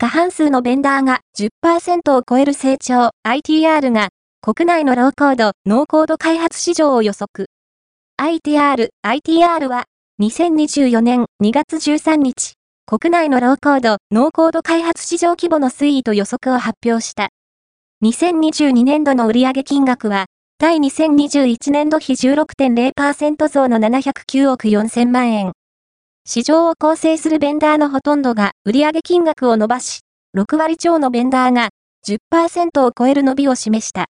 過半数のベンダーが10%を超える成長 ITR が国内のローコード、ノーコード開発市場を予測。ITR、ITR は2024年2月13日、国内のローコード、ノーコード開発市場規模の推移と予測を発表した。2022年度の売上金額は、対2021年度比16.0%増の709億4000万円。市場を構成するベンダーのほとんどが売上金額を伸ばし、6割超のベンダーが10%を超える伸びを示した。